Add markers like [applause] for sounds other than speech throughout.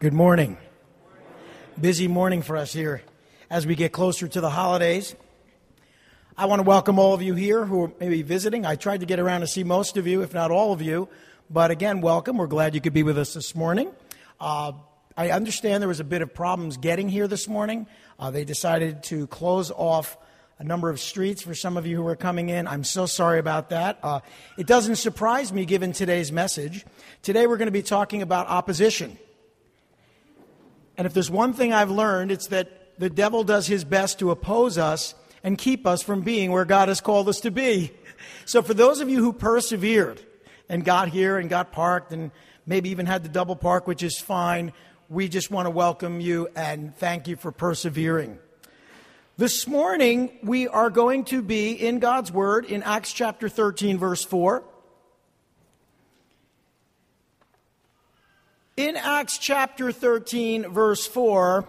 Good morning. Busy morning for us here as we get closer to the holidays. I want to welcome all of you here who are maybe visiting. I tried to get around to see most of you, if not all of you. But again, welcome. We're glad you could be with us this morning. Uh, I understand there was a bit of problems getting here this morning. Uh, they decided to close off a number of streets for some of you who are coming in. I'm so sorry about that. Uh, it doesn't surprise me given today's message. Today we're going to be talking about opposition. And if there's one thing I've learned, it's that the devil does his best to oppose us and keep us from being where God has called us to be. [laughs] So for those of you who persevered and got here and got parked and maybe even had the double park, which is fine, we just want to welcome you and thank you for persevering. This morning, we are going to be in God's Word in Acts chapter 13, verse 4. In Acts chapter 13, verse 4,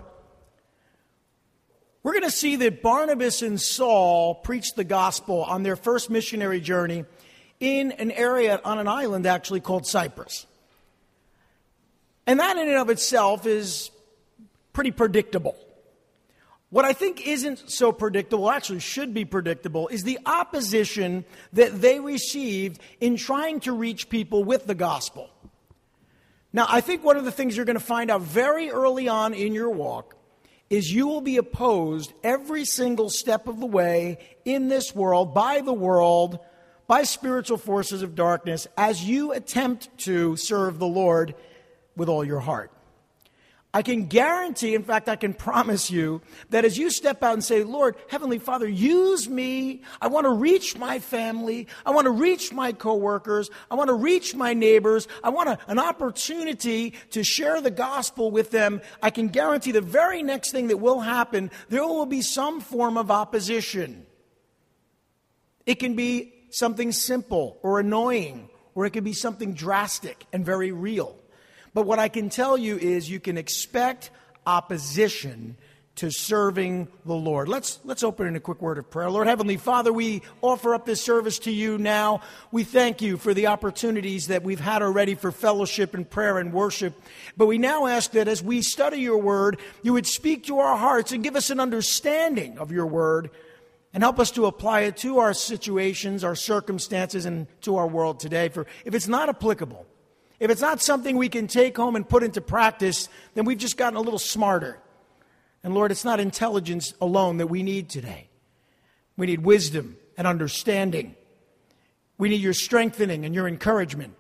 we're going to see that Barnabas and Saul preached the gospel on their first missionary journey in an area on an island actually called Cyprus. And that in and of itself is pretty predictable. What I think isn't so predictable, actually should be predictable, is the opposition that they received in trying to reach people with the gospel. Now, I think one of the things you're going to find out very early on in your walk is you will be opposed every single step of the way in this world, by the world, by spiritual forces of darkness, as you attempt to serve the Lord with all your heart. I can guarantee, in fact, I can promise you that as you step out and say, Lord, Heavenly Father, use me. I want to reach my family. I want to reach my coworkers. I want to reach my neighbors. I want a, an opportunity to share the gospel with them. I can guarantee the very next thing that will happen, there will be some form of opposition. It can be something simple or annoying, or it can be something drastic and very real. But what I can tell you is you can expect opposition to serving the Lord. Let's, let's open in a quick word of prayer. Lord Heavenly Father, we offer up this service to you now. We thank you for the opportunities that we've had already for fellowship and prayer and worship. But we now ask that as we study your word, you would speak to our hearts and give us an understanding of your word and help us to apply it to our situations, our circumstances, and to our world today. For if it's not applicable, if it's not something we can take home and put into practice, then we've just gotten a little smarter. And Lord, it's not intelligence alone that we need today. We need wisdom and understanding. We need your strengthening and your encouragement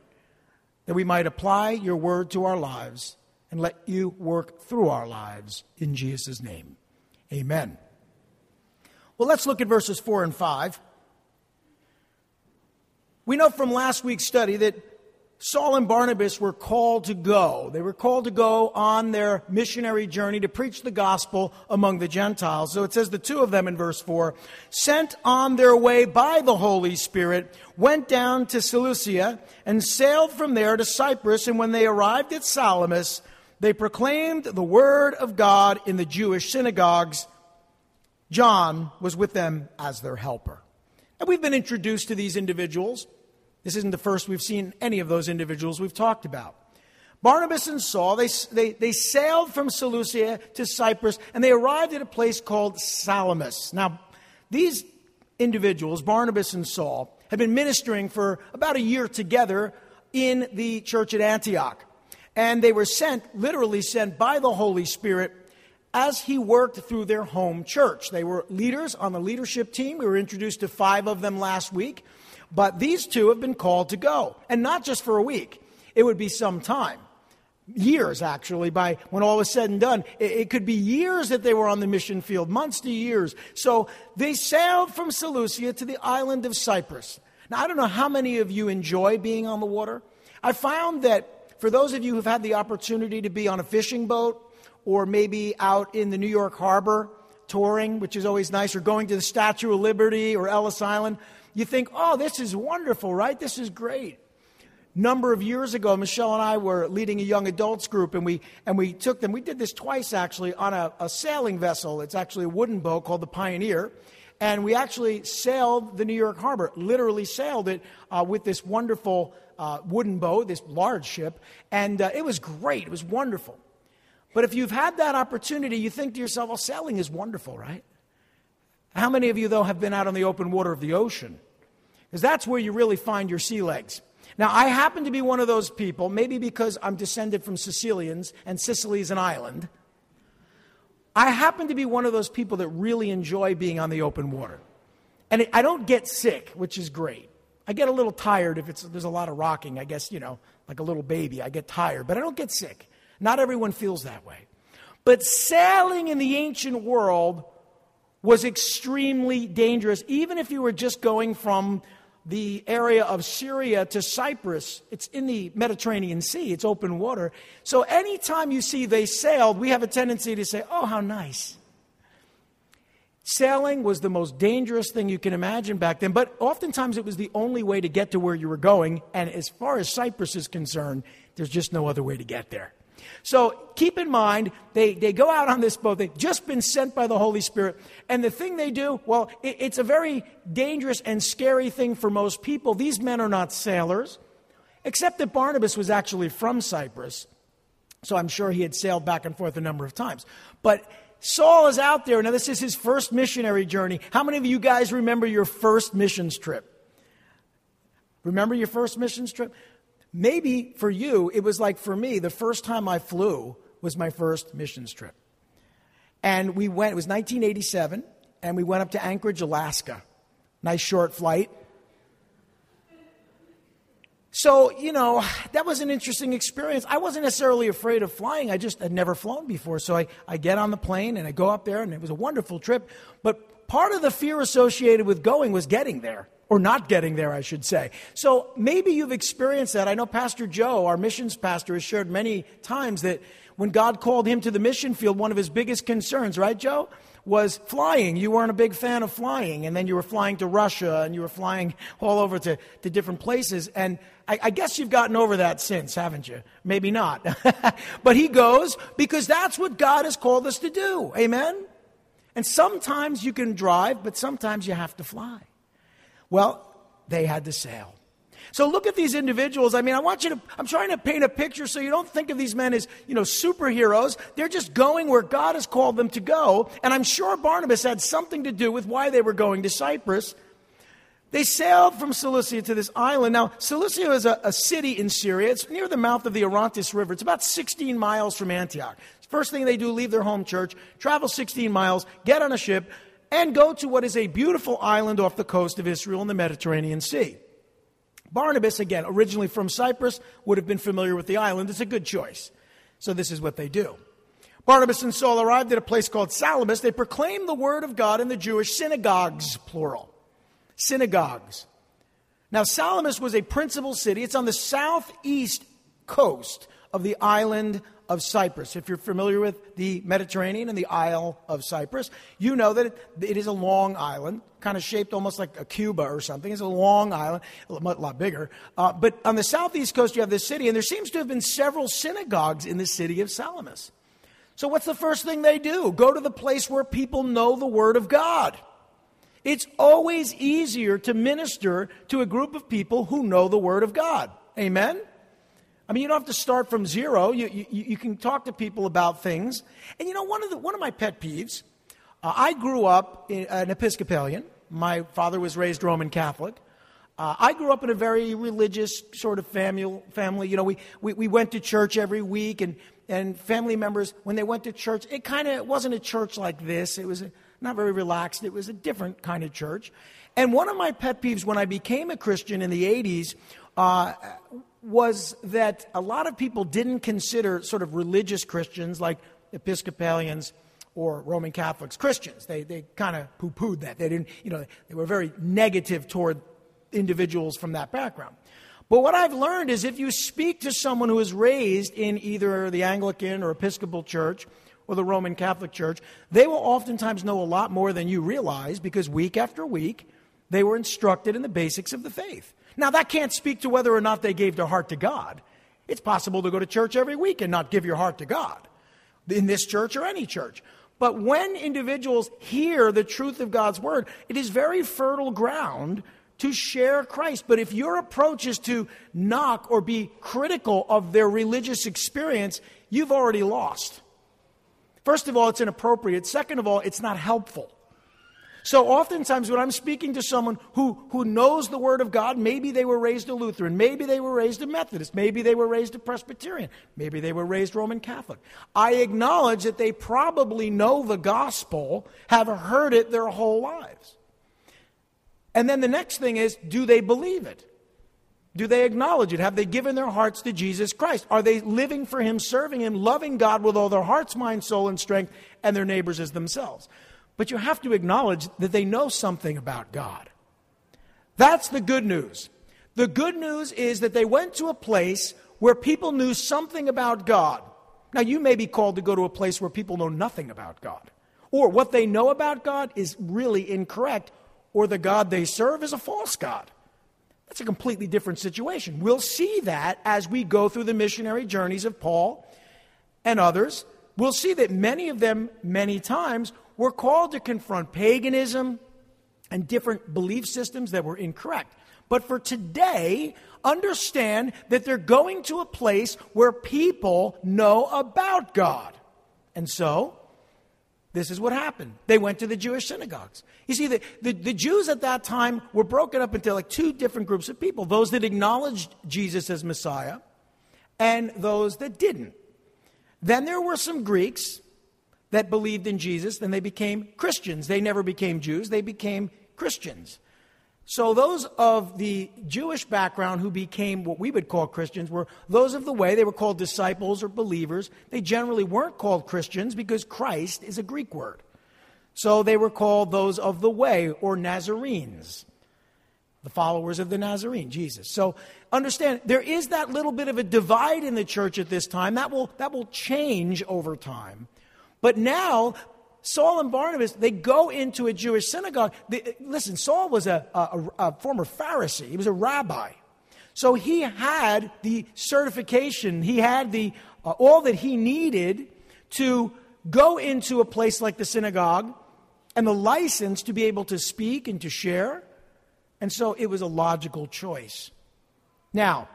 that we might apply your word to our lives and let you work through our lives in Jesus' name. Amen. Well, let's look at verses 4 and 5. We know from last week's study that Saul and Barnabas were called to go. They were called to go on their missionary journey to preach the gospel among the Gentiles. So it says the two of them in verse 4, sent on their way by the Holy Spirit, went down to Seleucia and sailed from there to Cyprus. And when they arrived at Salamis, they proclaimed the word of God in the Jewish synagogues. John was with them as their helper. And we've been introduced to these individuals this isn't the first we've seen any of those individuals we've talked about. Barnabas and Saul, they, they, they sailed from Seleucia to Cyprus and they arrived at a place called Salamis. Now, these individuals, Barnabas and Saul, had been ministering for about a year together in the church at Antioch. And they were sent, literally sent by the Holy Spirit as he worked through their home church. They were leaders on the leadership team. We were introduced to five of them last week. But these two have been called to go, and not just for a week, it would be some time. Years, actually, by when all was said and done. It, it could be years that they were on the mission field, months to years. So they sailed from Seleucia to the island of Cyprus. Now, I don't know how many of you enjoy being on the water. I found that for those of you who've had the opportunity to be on a fishing boat or maybe out in the New York harbor touring, which is always nice, or going to the Statue of Liberty or Ellis Island, you think, oh, this is wonderful, right? This is great. Number of years ago, Michelle and I were leading a young adults group, and we and we took them. We did this twice actually on a, a sailing vessel. It's actually a wooden boat called the Pioneer, and we actually sailed the New York Harbor. Literally sailed it uh, with this wonderful uh, wooden boat, this large ship, and uh, it was great. It was wonderful. But if you've had that opportunity, you think to yourself, well, sailing is wonderful, right? How many of you, though, have been out on the open water of the ocean? Because that's where you really find your sea legs. Now, I happen to be one of those people, maybe because I'm descended from Sicilians and Sicily is an island. I happen to be one of those people that really enjoy being on the open water. And I don't get sick, which is great. I get a little tired if it's, there's a lot of rocking. I guess, you know, like a little baby. I get tired, but I don't get sick. Not everyone feels that way. But sailing in the ancient world was extremely dangerous, even if you were just going from the area of Syria to Cyprus. It's in the Mediterranean Sea, it's open water. So anytime you see they sailed, we have a tendency to say, oh, how nice. Sailing was the most dangerous thing you can imagine back then, but oftentimes it was the only way to get to where you were going. And as far as Cyprus is concerned, there's just no other way to get there. So keep in mind, they, they go out on this boat. They've just been sent by the Holy Spirit. And the thing they do, well, it, it's a very dangerous and scary thing for most people. These men are not sailors, except that Barnabas was actually from Cyprus. So I'm sure he had sailed back and forth a number of times. But Saul is out there. Now, this is his first missionary journey. How many of you guys remember your first missions trip? Remember your first missions trip? Maybe for you, it was like for me, the first time I flew was my first missions trip. And we went, it was 1987, and we went up to Anchorage, Alaska. Nice short flight. So, you know, that was an interesting experience. I wasn't necessarily afraid of flying. I just had never flown before. So I, I get on the plane and I go up there, and it was a wonderful trip. But part of the fear associated with going was getting there or not getting there, I should say. So maybe you've experienced that. I know Pastor Joe, our missions pastor, has shared many times that when God called him to the mission field, one of his biggest concerns, right, Joe, was flying. You weren't a big fan of flying, and then you were flying to Russia and you were flying all over to, to different places. And I, I guess you've gotten over that since, haven't you? Maybe not. [laughs] but he goes because that's what God has called us to do. Amen? And sometimes you can drive, but sometimes you have to fly. Well, they had to sail. So look at these individuals. I mean, I want you to, I'm trying to paint a picture so you don't think of these men as, you know, superheroes. They're just going where God has called them to go. And I'm sure Barnabas had something to do with why they were going to Cyprus. They sailed from Cilicia to this island. Now, Cilicia is a, a city in Syria. It's near the mouth of the Orontes River. It's about 16 miles from Antioch. First thing they do, leave their home church, travel 16 miles, get on a ship, and go to what is a beautiful island off the coast of Israel in the Mediterranean Sea. Barnabas, again, originally from Cyprus, would have been familiar with the island. It's a good choice. So this is what they do. Barnabas and Saul arrived at a place called Salamis. They proclaimed the word of God in the Jewish synagogues, plural. Synagogues. Now, Salamis was a principal city. It's on the southeast coast of the island of Cyprus. If you're familiar with the Mediterranean and the Isle of Cyprus, you know that it, it is a long island, kind of shaped almost like a Cuba or something. It's a long island, a lot bigger. Uh, but on the southeast coast, you have this city, and there seems to have been several synagogues in the city of Salamis. So, what's the first thing they do? Go to the place where people know the Word of God. It's always easier to minister to a group of people who know the Word of God. Amen? I mean, you don't have to start from zero. You, you, you can talk to people about things. And you know, one of, the, one of my pet peeves, uh, I grew up in, an Episcopalian. My father was raised Roman Catholic. Uh, I grew up in a very religious sort of family. family. You know, we, we, we went to church every week, and, and family members, when they went to church, it kind of wasn't a church like this. It was not very relaxed. It was a different kind of church. And one of my pet peeves when I became a Christian in the 80s uh, was that a lot of people didn't consider sort of religious Christians like Episcopalians or Roman Catholics Christians. They, they kind of poo pooed that. They didn't, you know, they were very negative toward individuals from that background. But what I've learned is if you speak to someone who is raised in either the Anglican or Episcopal Church or the Roman Catholic Church, they will oftentimes know a lot more than you realize because week after week they were instructed in the basics of the faith. Now, that can't speak to whether or not they gave their heart to God. It's possible to go to church every week and not give your heart to God in this church or any church. But when individuals hear the truth of God's word, it is very fertile ground to share Christ. But if your approach is to knock or be critical of their religious experience, you've already lost. First of all, it's inappropriate. Second of all, it's not helpful. So oftentimes when I'm speaking to someone who, who knows the Word of God, maybe they were raised a Lutheran, maybe they were raised a Methodist, maybe they were raised a Presbyterian, maybe they were raised Roman Catholic. I acknowledge that they probably know the gospel, have heard it their whole lives. And then the next thing is, do they believe it? Do they acknowledge it? Have they given their hearts to Jesus Christ? Are they living for Him, serving Him, loving God with all their hearts, mind, soul, and strength, and their neighbors as themselves? But you have to acknowledge that they know something about God. That's the good news. The good news is that they went to a place where people knew something about God. Now, you may be called to go to a place where people know nothing about God, or what they know about God is really incorrect, or the God they serve is a false God. That's a completely different situation. We'll see that as we go through the missionary journeys of Paul and others. We'll see that many of them, many times, we're called to confront paganism and different belief systems that were incorrect. But for today, understand that they're going to a place where people know about God. And so, this is what happened. They went to the Jewish synagogues. You see, the, the, the, Jews at that time were broken up into like two different groups of people those that acknowledged Jesus as Messiah and those that didn't. Then there were some Greeks that believed in Jesus, then they became Christians. They never became Jews, they became Christians. So, those of the Jewish background who became what we would call Christians were those of the way. They were called disciples or believers. They generally weren't called Christians because Christ is a Greek word. So, they were called those of the way or Nazarenes, the followers of the Nazarene, Jesus. So, understand, there is that little bit of a divide in the church at this time. That will, that will change over time. But now, Saul and Barnabas, they go into a Jewish synagogue. They, listen, Saul was a, a, a former Pharisee, he was a rabbi. So he had the certification, he had the, uh, all that he needed to go into a place like the synagogue and the license to be able to speak and to share. And so it was a logical choice. Now,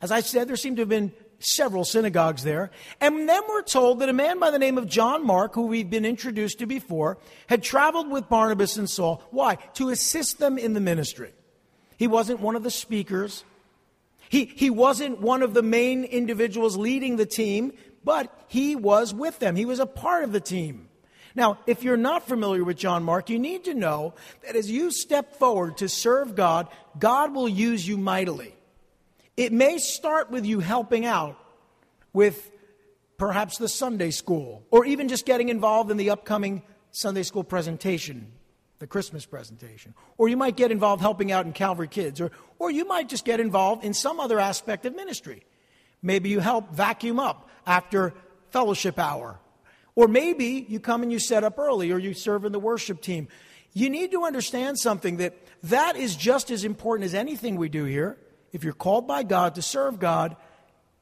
as I said, there seemed to have been several synagogues there. And then we're told that a man by the name of John Mark, who we've been introduced to before, had traveled with Barnabas and Saul. Why? To assist them in the ministry. He wasn't one of the speakers. He, he wasn't one of the main individuals leading the team, but he was with them. He was a part of the team. Now, if you're not familiar with John Mark, you need to know that as you step forward to serve God, God will use you mightily. It may start with you helping out with perhaps the Sunday school, or even just getting involved in the upcoming Sunday school presentation, the Christmas presentation. Or you might get involved helping out in Calvary Kids, or, or you might just get involved in some other aspect of ministry. Maybe you help vacuum up after fellowship hour. Or maybe you come and you set up early, or you serve in the worship team. You need to understand something that that is just as important as anything we do here if you're called by God to serve God,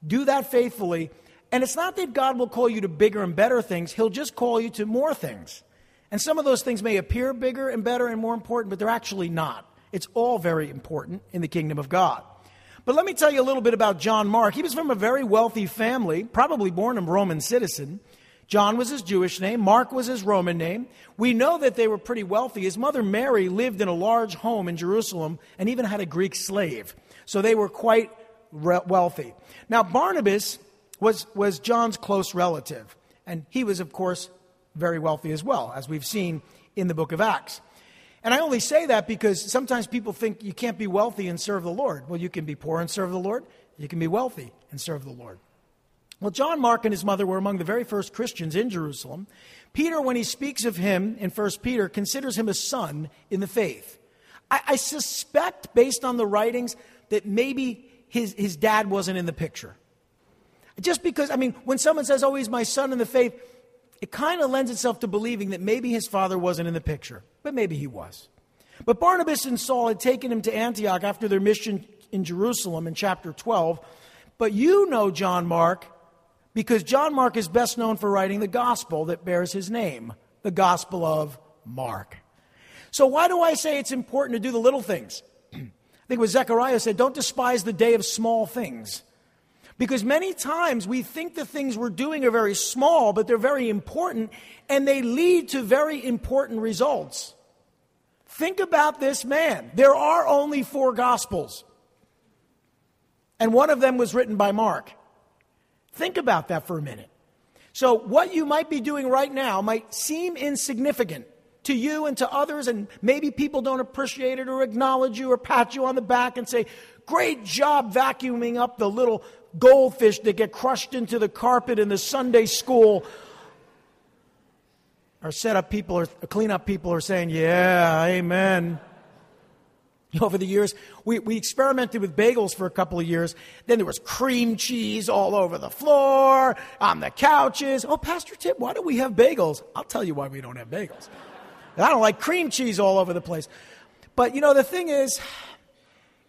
do that faithfully. And it's not that God will call you to bigger and better things, He'll just call you to more things. And some of those things may appear bigger and better and more important, but they're actually not. It's all very important in the kingdom of God. But let me tell you a little bit about John Mark. He was from a very wealthy family, probably born a Roman citizen. John was his Jewish name, Mark was his Roman name. We know that they were pretty wealthy. His mother Mary lived in a large home in Jerusalem and even had a Greek slave. So they were quite re- wealthy. Now, Barnabas was, was John's close relative, and he was, of course, very wealthy as well, as we've seen in the book of Acts. And I only say that because sometimes people think you can't be wealthy and serve the Lord. Well, you can be poor and serve the Lord, you can be wealthy and serve the Lord. Well, John Mark and his mother were among the very first Christians in Jerusalem. Peter, when he speaks of him in 1 Peter, considers him a son in the faith. I, I suspect, based on the writings, that maybe his, his dad wasn't in the picture. Just because, I mean, when someone says, oh, he's my son in the faith, it kind of lends itself to believing that maybe his father wasn't in the picture, but maybe he was. But Barnabas and Saul had taken him to Antioch after their mission in Jerusalem in chapter 12. But you know John Mark because John Mark is best known for writing the gospel that bears his name, the Gospel of Mark. So, why do I say it's important to do the little things? I think what Zechariah said don't despise the day of small things. Because many times we think the things we're doing are very small, but they're very important, and they lead to very important results. Think about this man. There are only four Gospels, and one of them was written by Mark. Think about that for a minute. So, what you might be doing right now might seem insignificant to you and to others, and maybe people don't appreciate it or acknowledge you or pat you on the back and say, Great job vacuuming up the little goldfish that get crushed into the carpet in the Sunday school. Our setup people or cleanup people are saying, Yeah, amen. Over the years, we, we experimented with bagels for a couple of years. Then there was cream cheese all over the floor, on the couches. Oh, Pastor Tip, why do we have bagels? I'll tell you why we don't have bagels. I don't like cream cheese all over the place. But you know, the thing is,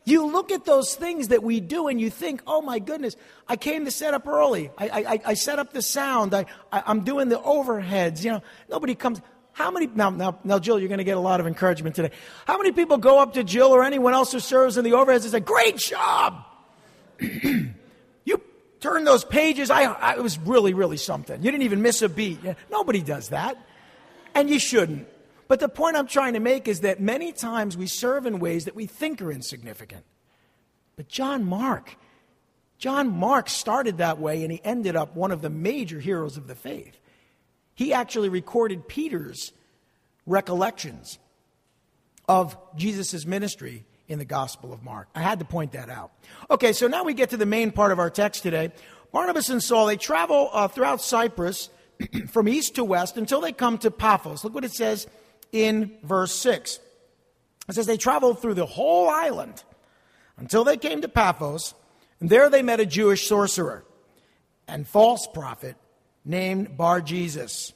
you look at those things that we do and you think, oh my goodness, I came to set up early. I, I, I set up the sound. I, I, am doing the overheads. You know, nobody comes. How many, now, now, now Jill, you're going to get a lot of encouragement today. How many people go up to Jill or anyone else who serves in the overheads and say, great job? [clears throat] you turn those pages. I, I, it was really, really something. You didn't even miss a beat. Nobody does that. And you shouldn't. But the point I'm trying to make is that many times we serve in ways that we think are insignificant. But John Mark, John Mark started that way and he ended up one of the major heroes of the faith. He actually recorded Peter's recollections of Jesus' ministry in the Gospel of Mark. I had to point that out. Okay, so now we get to the main part of our text today. Barnabas and Saul, they travel uh, throughout Cyprus [clears throat] from east to west until they come to Paphos. Look what it says in verse 6. It says they traveled through the whole island until they came to Paphos, and there they met a Jewish sorcerer and false prophet named Bar Jesus,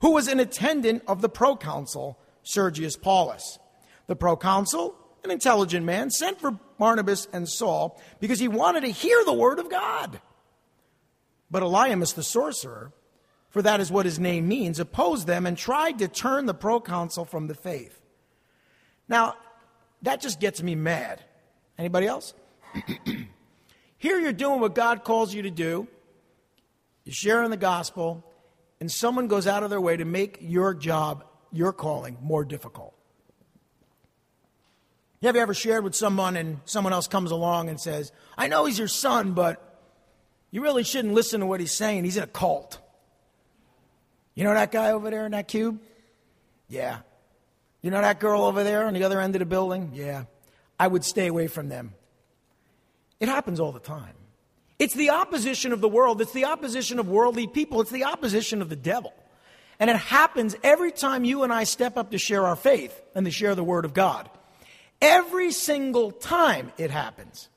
who was an attendant of the proconsul Sergius Paulus. The proconsul, an intelligent man, sent for Barnabas and Saul because he wanted to hear the word of God. But Elymas the sorcerer for that is what his name means, opposed them and tried to turn the proconsul from the faith. Now, that just gets me mad. Anybody else? [clears throat] Here you're doing what God calls you to do. You're sharing the gospel, and someone goes out of their way to make your job, your calling, more difficult. Have you ever shared with someone and someone else comes along and says, I know he's your son, but you really shouldn't listen to what he's saying. He's in a cult. You know that guy over there in that cube? Yeah. You know that girl over there on the other end of the building? Yeah. I would stay away from them. It happens all the time. It's the opposition of the world, it's the opposition of worldly people, it's the opposition of the devil. And it happens every time you and I step up to share our faith and to share the Word of God. Every single time it happens.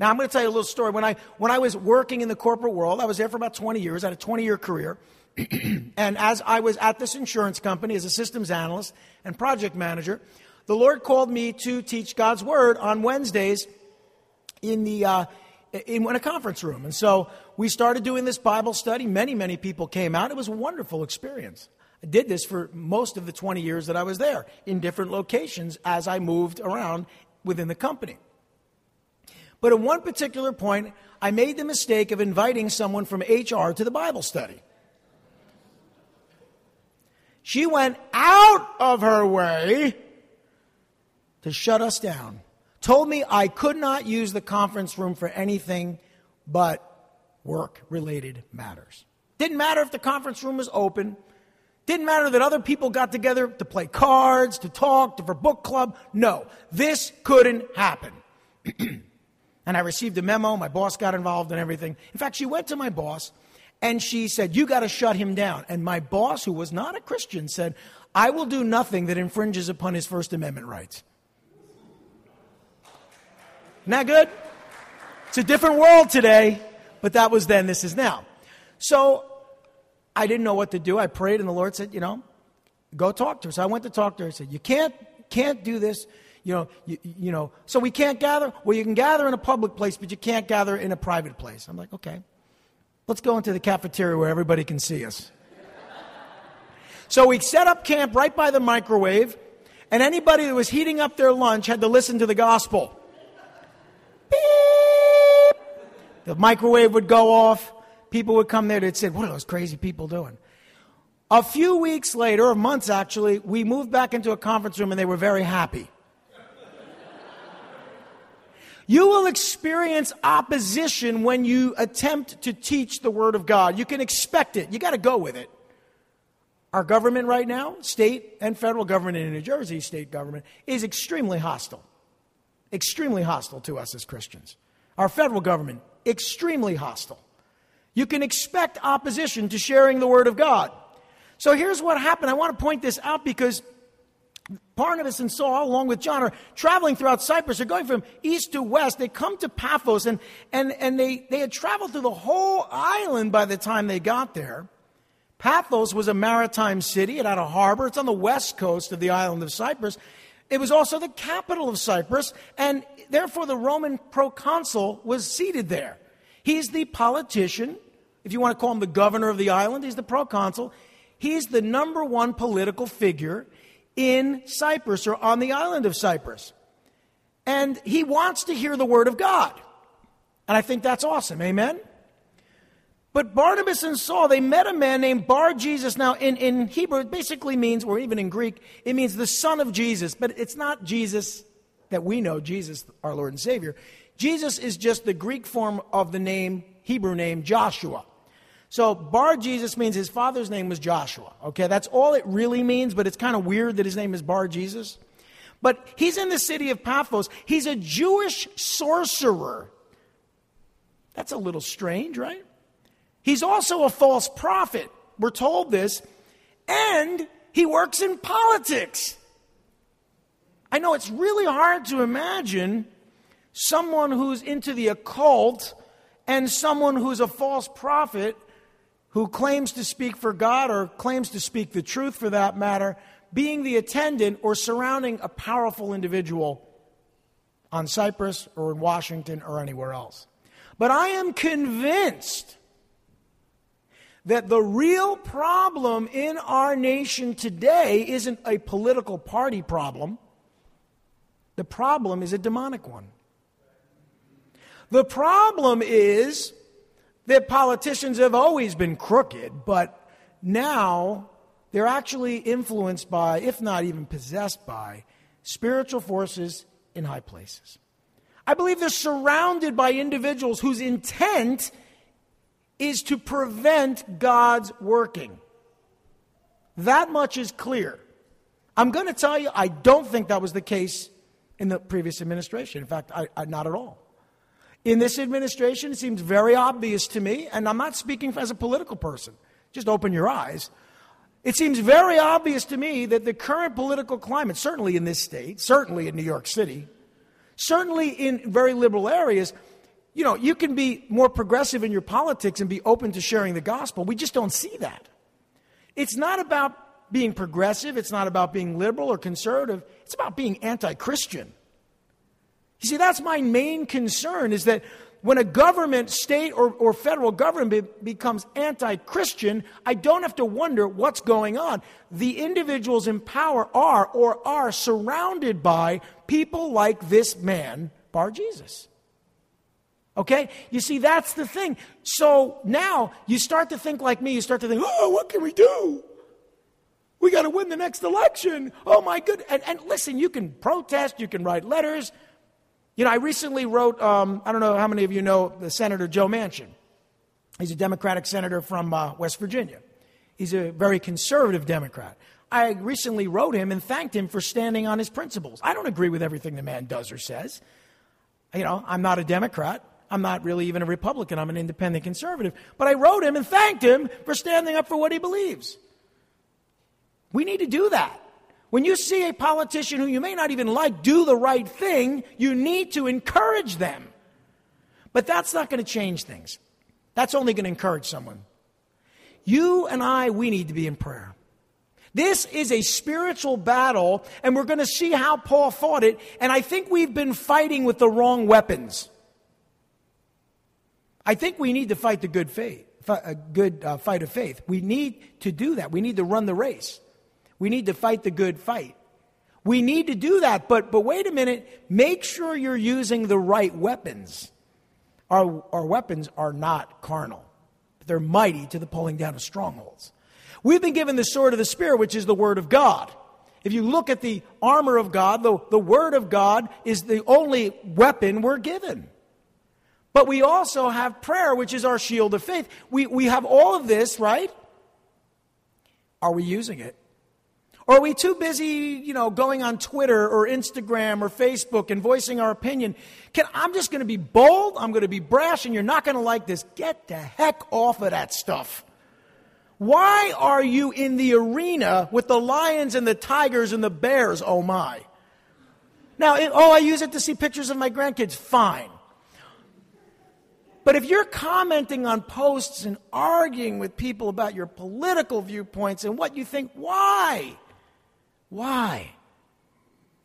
Now, I'm going to tell you a little story. When I, when I was working in the corporate world, I was there for about 20 years. I had a 20 year career. [clears throat] and as I was at this insurance company as a systems analyst and project manager, the Lord called me to teach God's Word on Wednesdays in the uh, in, in a conference room. And so we started doing this Bible study. Many, many people came out. It was a wonderful experience. I did this for most of the 20 years that I was there in different locations as I moved around within the company. But at one particular point, I made the mistake of inviting someone from HR to the Bible study. She went out of her way to shut us down. Told me I could not use the conference room for anything but work related matters. Didn't matter if the conference room was open. Didn't matter that other people got together to play cards, to talk, to, for book club. No, this couldn't happen. [clears throat] and I received a memo. My boss got involved in everything. In fact, she went to my boss and she said, You got to shut him down. And my boss, who was not a Christian, said, I will do nothing that infringes upon his First Amendment rights. Isn't that good? It's a different world today, but that was then, this is now. So I didn't know what to do. I prayed, and the Lord said, You know, go talk to her. So I went to talk to her. I said, You can't, can't do this. You know, you, you know, so we can't gather. Well, you can gather in a public place, but you can't gather in a private place. I'm like, okay. Let's go into the cafeteria where everybody can see us. So we set up camp right by the microwave, and anybody that was heating up their lunch had to listen to the gospel. Beep. The microwave would go off. People would come there. They'd say, What are those crazy people doing? A few weeks later, or months actually, we moved back into a conference room and they were very happy. You will experience opposition when you attempt to teach the Word of God. You can expect it. You got to go with it. Our government right now, state and federal government in New Jersey, state government, is extremely hostile. Extremely hostile to us as Christians. Our federal government, extremely hostile. You can expect opposition to sharing the Word of God. So here's what happened. I want to point this out because Barnabas and Saul, along with John, are traveling throughout Cyprus. They're going from east to west. They come to Paphos, and, and, and they, they had traveled through the whole island by the time they got there. Paphos was a maritime city. It had a harbor. It's on the west coast of the island of Cyprus. It was also the capital of Cyprus, and therefore the Roman proconsul was seated there. He's the politician, if you want to call him the governor of the island, he's the proconsul. He's the number one political figure in Cyprus or on the island of Cyprus. And he wants to hear the word of God. And I think that's awesome. Amen? But Barnabas and Saul, they met a man named Bar Jesus. Now, in, in Hebrew, it basically means, or even in Greek, it means the son of Jesus. But it's not Jesus that we know, Jesus, our Lord and Savior. Jesus is just the Greek form of the name, Hebrew name, Joshua. So Bar Jesus means his father's name was Joshua. Okay, that's all it really means, but it's kind of weird that his name is Bar Jesus. But he's in the city of Paphos. He's a Jewish sorcerer. That's a little strange, right? He's also a false prophet. We're told this. And he works in politics. I know it's really hard to imagine someone who's into the occult and someone who's a false prophet who claims to speak for God or claims to speak the truth for that matter, being the attendant or surrounding a powerful individual on Cyprus or in Washington or anywhere else. But I am convinced that the real problem in our nation today isn't a political party problem. The problem is a demonic one. The problem is that politicians have always been crooked, but now they're actually influenced by, if not even possessed by, spiritual forces in high places. I believe they're surrounded by individuals whose intent is to prevent God's working. That much is clear. I'm going to tell you, I don't think that was the case in the previous administration. In fact, I, I, not at all. In this administration, it seems very obvious to me, and I'm not speaking as a political person, just open your eyes. It seems very obvious to me that the current political climate, certainly in this state, certainly in New York City, certainly in very liberal areas, you know, you can be more progressive in your politics and be open to sharing the gospel. We just don't see that. It's not about being progressive, it's not about being liberal or conservative, it's about being anti Christian. You see, that's my main concern is that when a government, state or, or federal government be, becomes anti Christian, I don't have to wonder what's going on. The individuals in power are or are surrounded by people like this man, Bar Jesus. Okay? You see, that's the thing. So now you start to think like me. You start to think, oh, what can we do? We got to win the next election. Oh, my good. And, and listen, you can protest, you can write letters. You know, I recently wrote, um, I don't know how many of you know the Senator Joe Manchin. He's a Democratic senator from uh, West Virginia. He's a very conservative Democrat. I recently wrote him and thanked him for standing on his principles. I don't agree with everything the man does or says. You know, I'm not a Democrat. I'm not really even a Republican. I'm an independent conservative. But I wrote him and thanked him for standing up for what he believes. We need to do that. When you see a politician who you may not even like do the right thing, you need to encourage them. But that's not going to change things. That's only going to encourage someone. You and I, we need to be in prayer. This is a spiritual battle, and we're going to see how Paul fought it. And I think we've been fighting with the wrong weapons. I think we need to fight the good faith, a good uh, fight of faith. We need to do that. We need to run the race. We need to fight the good fight. We need to do that, but, but wait a minute, make sure you're using the right weapons. Our, our weapons are not carnal, but they're mighty to the pulling down of strongholds. We've been given the sword of the Spirit, which is the Word of God. If you look at the armor of God, the, the Word of God is the only weapon we're given. But we also have prayer, which is our shield of faith. We, we have all of this, right? Are we using it? Or are we too busy, you know, going on Twitter or Instagram or Facebook and voicing our opinion? Can, I'm just going to be bold, I'm going to be brash, and you're not going to like this. Get the heck off of that stuff. Why are you in the arena with the lions and the tigers and the bears? Oh my. Now, it, oh, I use it to see pictures of my grandkids. Fine. But if you're commenting on posts and arguing with people about your political viewpoints and what you think, why? Why?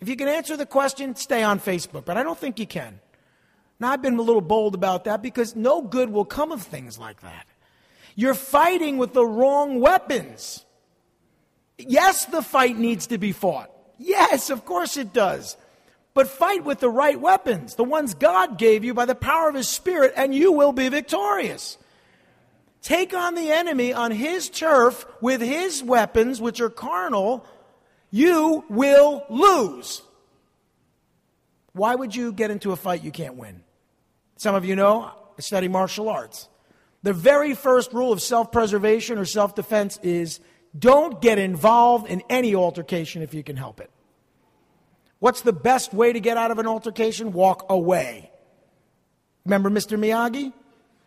If you can answer the question, stay on Facebook, but I don't think you can. Now, I've been a little bold about that because no good will come of things like that. You're fighting with the wrong weapons. Yes, the fight needs to be fought. Yes, of course it does. But fight with the right weapons, the ones God gave you by the power of His Spirit, and you will be victorious. Take on the enemy on His turf with His weapons, which are carnal, you will lose. Why would you get into a fight you can't win? Some of you know I study martial arts. The very first rule of self preservation or self defense is don't get involved in any altercation if you can help it. What's the best way to get out of an altercation? Walk away. Remember Mr. Miyagi?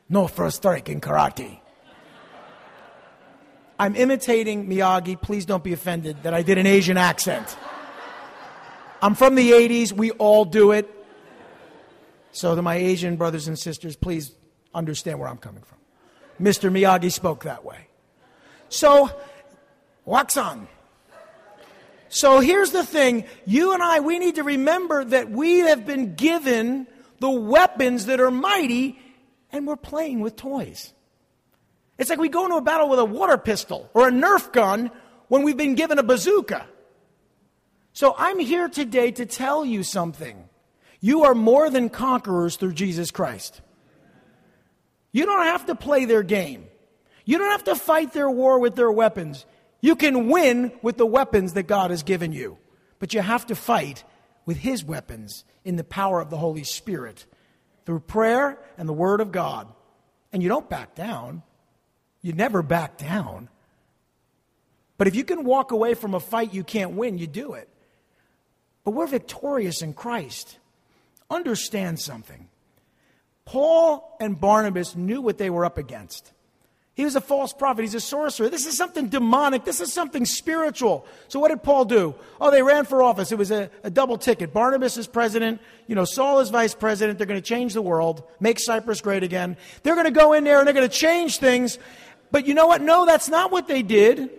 No first strike in karate. I'm imitating Miyagi. Please don't be offended that I did an Asian accent. I'm from the 80s. We all do it. So, to my Asian brothers and sisters, please understand where I'm coming from. Mr. Miyagi spoke that way. So, wax on. So here's the thing you and I, we need to remember that we have been given the weapons that are mighty, and we're playing with toys. It's like we go into a battle with a water pistol or a Nerf gun when we've been given a bazooka. So I'm here today to tell you something. You are more than conquerors through Jesus Christ. You don't have to play their game. You don't have to fight their war with their weapons. You can win with the weapons that God has given you, but you have to fight with His weapons in the power of the Holy Spirit through prayer and the Word of God. And you don't back down. You never back down. But if you can walk away from a fight you can't win, you do it. But we're victorious in Christ. Understand something. Paul and Barnabas knew what they were up against. He was a false prophet. He's a sorcerer. This is something demonic. This is something spiritual. So what did Paul do? Oh, they ran for office. It was a, a double ticket. Barnabas is president. You know, Saul is vice president. They're going to change the world, make Cyprus great again. They're going to go in there and they're going to change things. But you know what? No, that's not what they did.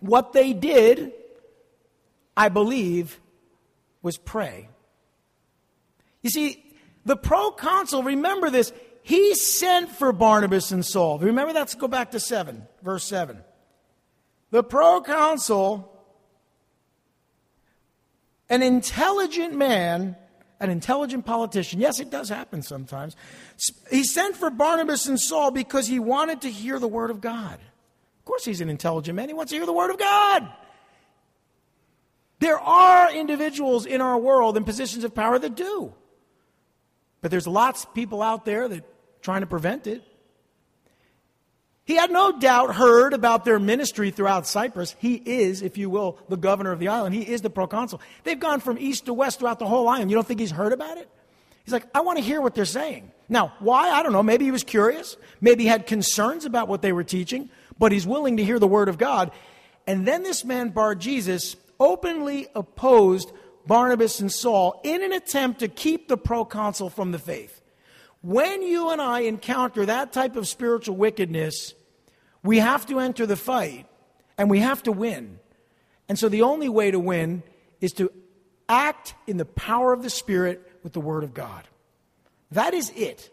What they did, I believe, was pray. You see, the proconsul, remember this, he sent for Barnabas and Saul. Remember that? Let's go back to 7, verse 7. The proconsul, an intelligent man, an intelligent politician, yes, it does happen sometimes. He sent for Barnabas and Saul because he wanted to hear the word of God. Of course, he's an intelligent man. He wants to hear the word of God. There are individuals in our world in positions of power that do. But there's lots of people out there that trying to prevent it. He had no doubt heard about their ministry throughout Cyprus. He is, if you will, the governor of the island. He is the proconsul. They've gone from east to west throughout the whole island. You don't think he's heard about it? He's like, I want to hear what they're saying. Now, why? I don't know. Maybe he was curious. Maybe he had concerns about what they were teaching, but he's willing to hear the word of God. And then this man, Bar Jesus, openly opposed Barnabas and Saul in an attempt to keep the proconsul from the faith. When you and I encounter that type of spiritual wickedness, we have to enter the fight and we have to win. And so the only way to win is to act in the power of the Spirit with the Word of God. That is it.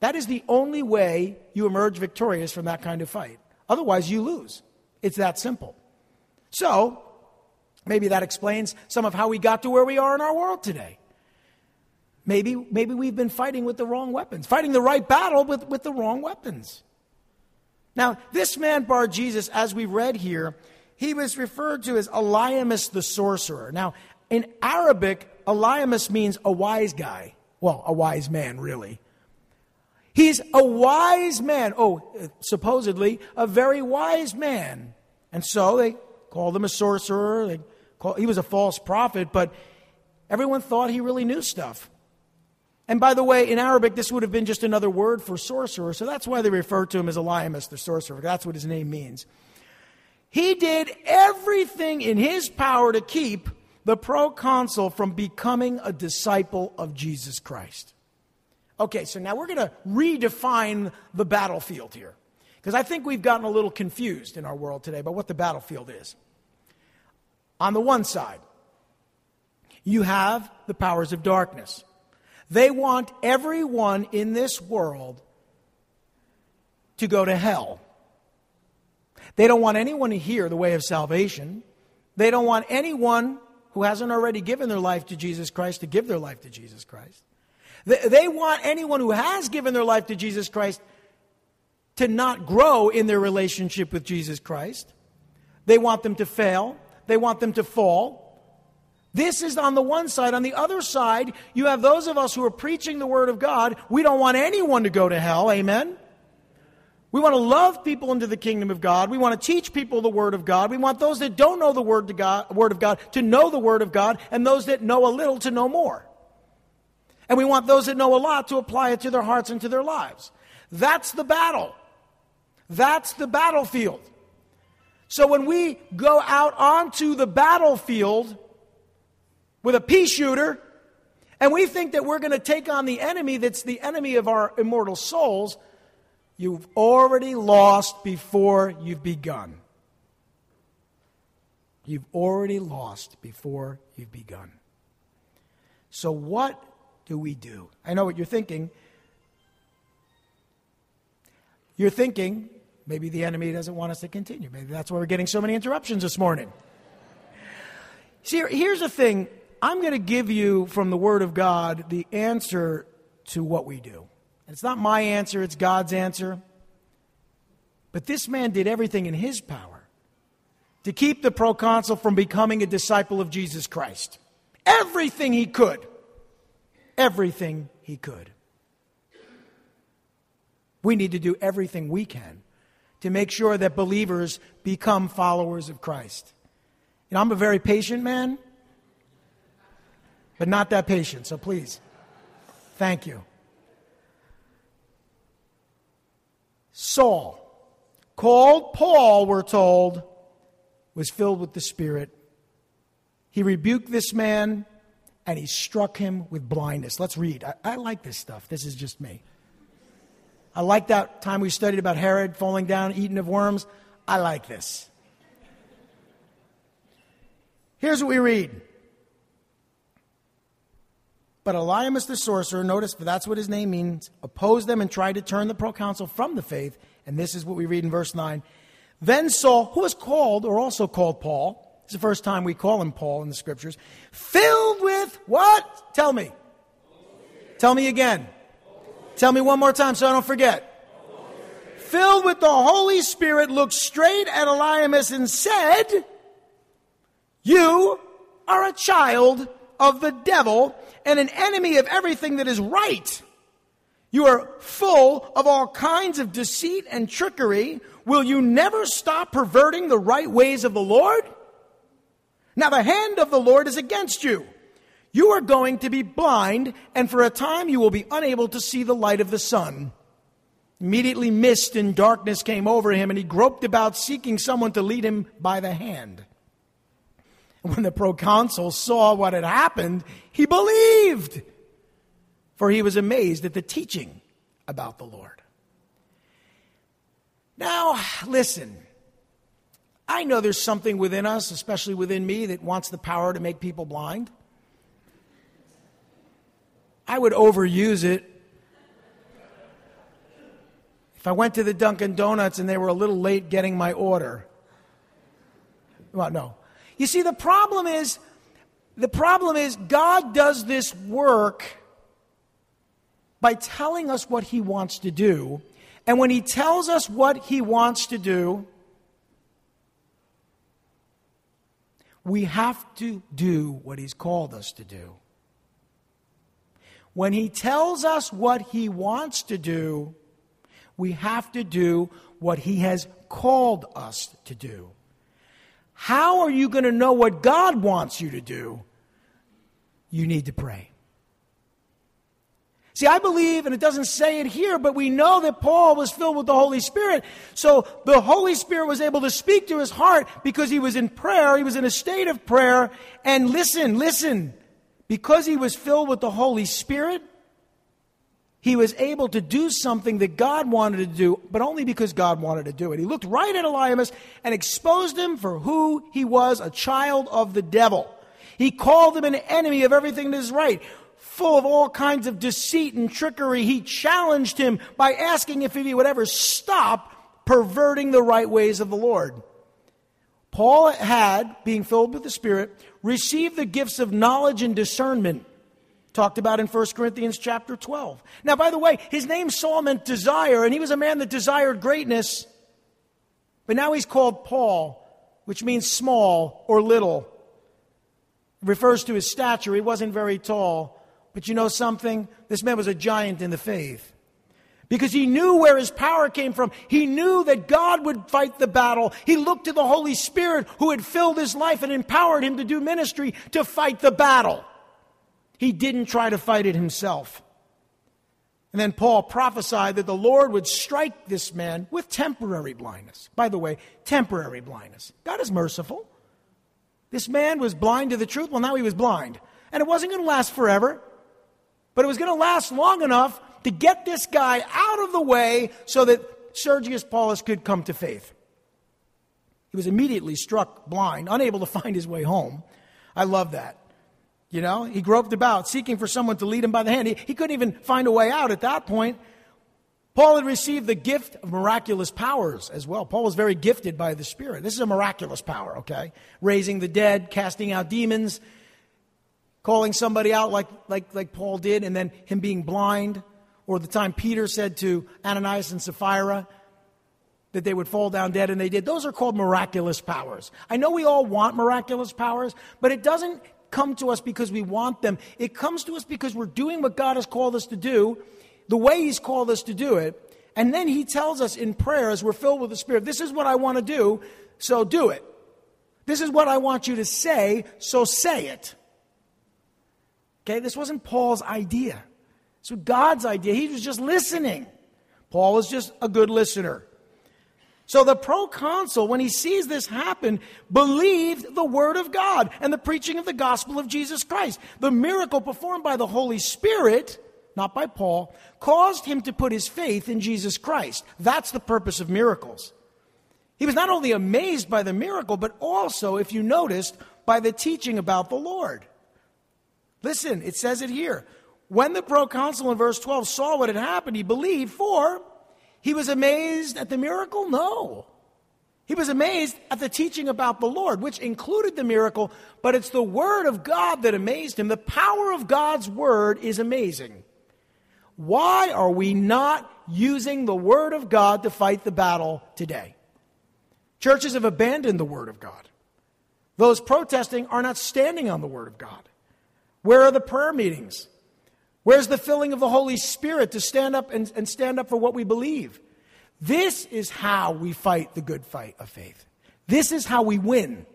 That is the only way you emerge victorious from that kind of fight. Otherwise, you lose. It's that simple. So, maybe that explains some of how we got to where we are in our world today. Maybe, maybe we've been fighting with the wrong weapons, fighting the right battle with, with the wrong weapons. Now, this man Bar Jesus, as we read here, he was referred to as Eliamus the sorcerer. Now, in Arabic, Eliamus means a wise guy. Well, a wise man, really. He's a wise man. Oh, supposedly a very wise man. And so they called him a sorcerer. He was a false prophet, but everyone thought he really knew stuff. And by the way, in Arabic, this would have been just another word for sorcerer, so that's why they refer to him as Elymas, the sorcerer. That's what his name means. He did everything in his power to keep the proconsul from becoming a disciple of Jesus Christ. Okay, so now we're going to redefine the battlefield here. Because I think we've gotten a little confused in our world today about what the battlefield is. On the one side, you have the powers of darkness. They want everyone in this world to go to hell. They don't want anyone to hear the way of salvation. They don't want anyone who hasn't already given their life to Jesus Christ to give their life to Jesus Christ. They want anyone who has given their life to Jesus Christ to not grow in their relationship with Jesus Christ. They want them to fail. They want them to fall. This is on the one side. On the other side, you have those of us who are preaching the Word of God. We don't want anyone to go to hell. Amen? We want to love people into the kingdom of God. We want to teach people the Word of God. We want those that don't know the Word, to God, Word of God to know the Word of God, and those that know a little to know more. And we want those that know a lot to apply it to their hearts and to their lives. That's the battle. That's the battlefield. So when we go out onto the battlefield, with a pea shooter, and we think that we're going to take on the enemy that's the enemy of our immortal souls, you've already lost before you've begun. You've already lost before you've begun. So, what do we do? I know what you're thinking. You're thinking, maybe the enemy doesn't want us to continue. Maybe that's why we're getting so many interruptions this morning. See, here's the thing I'm going to give you from the Word of God the answer to what we do. It's not my answer, it's God's answer. But this man did everything in his power to keep the proconsul from becoming a disciple of Jesus Christ. Everything he could. Everything he could. We need to do everything we can to make sure that believers become followers of Christ. You know, I'm a very patient man but not that patient, so please. Thank you. Saul, called Paul, we're told, was filled with the Spirit. He rebuked this man and he struck him with blindness. Let's read. I, I, like this stuff. This is just me. I like that time we studied about Herod falling down, eaten of worms. I like this. Here's what we read. But Elymas the sorcerer, notice that's what his name means, opposed them and tried to turn the proconsul from the faith. And this is what we read in verse 9. Then Saul, who was called, or also called Paul, it's the first time we call him Paul in the scriptures, filled with what? Tell me. Tell me again. Tell me one more time so I don't forget. Filled with the Holy Spirit, looked straight at Elymas and said, You are a child of the devil and an enemy of everything that is right. You are full of all kinds of deceit and trickery. Will you never stop perverting the right ways of the Lord? Now the hand of the Lord is against you. You are going to be blind, and for a time you will be unable to see the light of the sun. Immediately mist and darkness came over him, and he groped about seeking someone to lead him by the hand. When the proconsul saw what had happened, he believed, for he was amazed at the teaching about the Lord. Now, listen. I know there's something within us, especially within me, that wants the power to make people blind. I would overuse it. If I went to the Dunkin' Donuts and they were a little late getting my order, well, no. You see, the problem is, the problem is God does this work by telling us what he wants to do. And when he tells us what he wants to do, we have to do what he's called us to do. When he tells us what he wants to do, we have to do what he has called us to do. How are you going to know what God wants you to do? You need to pray. See, I believe, and it doesn't say it here, but we know that Paul was filled with the Holy Spirit. So the Holy Spirit was able to speak to his heart because he was in prayer. He was in a state of prayer. And listen, listen. Because he was filled with the Holy Spirit, he was able to do something that God wanted to do, but only because God wanted to do it. He looked right at Elymas and exposed him for who he was, a child of the devil. He called him an enemy of everything that is right full of all kinds of deceit and trickery, he challenged him by asking if he would ever stop perverting the right ways of the Lord. Paul had, being filled with the Spirit, received the gifts of knowledge and discernment talked about in 1 Corinthians chapter 12. Now, by the way, his name Saul meant desire, and he was a man that desired greatness. But now he's called Paul, which means small or little. It refers to his stature. He wasn't very tall. But you know something? This man was a giant in the faith. Because he knew where his power came from. He knew that God would fight the battle. He looked to the Holy Spirit who had filled his life and empowered him to do ministry to fight the battle. He didn't try to fight it himself. And then Paul prophesied that the Lord would strike this man with temporary blindness. By the way, temporary blindness. God is merciful. This man was blind to the truth. Well, now he was blind. And it wasn't going to last forever. But it was going to last long enough to get this guy out of the way so that Sergius Paulus could come to faith. He was immediately struck blind, unable to [laughs] find his way home. I love that. You know, he groped about, seeking for someone to lead him by the hand. He, he couldn't even find a way out at that point. Paul had received the gift of miraculous powers as well. Paul was very gifted by the Spirit. This is a miraculous power, okay? Raising the dead, casting out demons, calling somebody out like, like, like Paul did, and then him being blind, or the time Peter said to Ananias and Sapphira that they would fall down dead, and they did. Those are called miraculous powers. I know we all want miraculous powers, but it doesn't come to us because we want them. It comes to us because we're doing what God has called us to do, the way He's called us to do it. And then He tells us in prayer as we're filled with the Spirit, this is what I want to do, so do it. This is what I want you to say, so say it. Okay, this wasn't Paul's idea. Was God's idea. He was just listening. Paul was just a good listener. So the proconsul, when he sees this happen, believed the word of God and the preaching of the gospel of Jesus Christ. The miracle performed by the Holy Spirit, not by Paul, caused him to put his faith in Jesus Christ. That's the purpose of miracles. He was not only amazed by the miracle, but also, if you noticed, by the teaching about the Lord. Listen, it says it here. When the proconsul in verse 12 saw what had happened, he believed, for he was amazed at the miracle? No. He was amazed at the teaching about the Lord, which included the miracle, but it's the Word of God that amazed him. The power of God's Word is amazing. Why are we not using the Word of God to fight the battle today? Churches have abandoned the Word of God. Those protesting are not standing on the Word of God. Where are the prayer meetings? Where's the filling of the Holy Spirit to stand up and, and stand up for what we believe? This is how we fight the good fight of faith. This is how we win.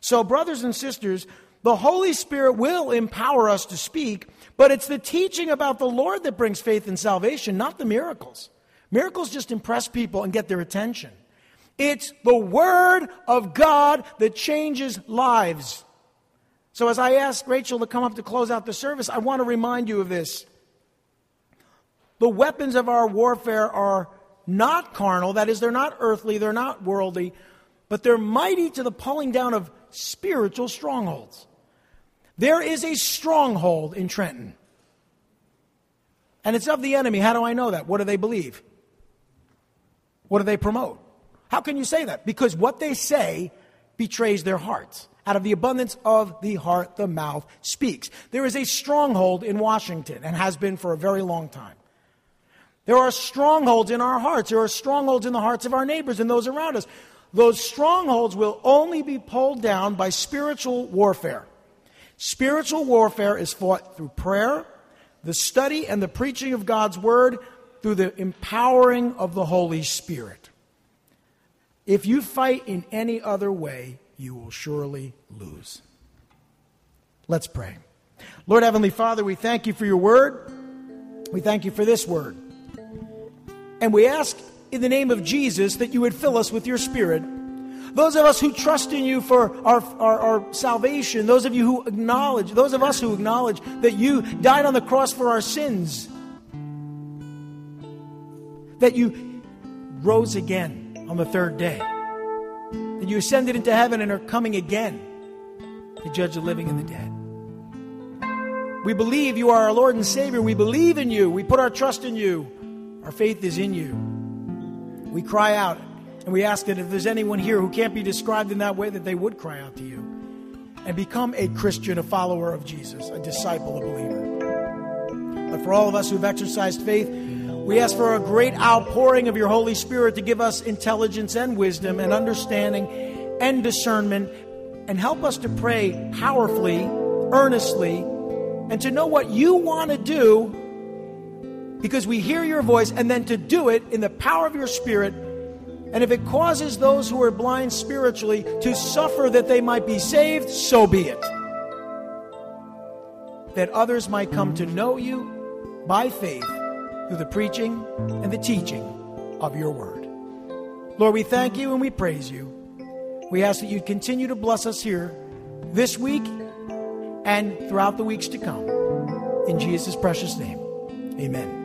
So, brothers and sisters, the Holy Spirit will empower us to speak, but it's the teaching about the Lord that brings faith and salvation, not the miracles. Miracles just impress people and get their attention. It's the Word of God that changes lives. So, as I ask Rachel to come up to close out the service, I want to remind you of this. The weapons of our warfare are not carnal, that is, they're not earthly, they're not worldly, but they're mighty to the pulling down of spiritual strongholds. There is a stronghold in Trenton. And it's of the enemy. How do I know that? What do they believe? What do they promote? How can you say that? Because what they say betrays their hearts. Out of the abundance of the heart, the mouth speaks. There is a stronghold in Washington and has been for a very long time. There are strongholds in our hearts. There are strongholds in the hearts of our neighbors and those around us. Those strongholds will only be pulled down by spiritual warfare. Spiritual warfare is fought through prayer, the study and the preaching of God's word, through the empowering of the Holy Spirit. If you fight in any other way, you will surely lose. Let's pray. Lord Heavenly Father, we thank you for your word. We thank you for this word. And we ask in the name of Jesus that you would fill us with your spirit. Those of us who trust in you for our, our, our, salvation, those of you who acknowledge, those of us who acknowledge that you died on the cross for our sins, that you rose again on the third day, that you ascended into heaven and are coming again to judge the living and the dead. We believe you are our Lord and Savior. We believe in you. We put our trust in you. Our faith is in you. We cry out and we ask that if there's anyone here who can't be described in that way, that they would cry out to you and become a Christian, a follower of Jesus, a disciple, a believer. But for all of us who've exercised faith, we ask for a great outpouring of your Holy Spirit to give us intelligence and wisdom and understanding and discernment and help us to pray powerfully, earnestly, and to know what you want to do because we hear your voice, and then to do it in the power of your Spirit. And if it causes those who are blind spiritually to suffer that they might be saved, so be it. That others might come to know you by faith through the preaching and the teaching of your word. Lord, we thank you and we praise you. We ask that you continue to bless us here this week and throughout the weeks to come. In Jesus' precious name, amen.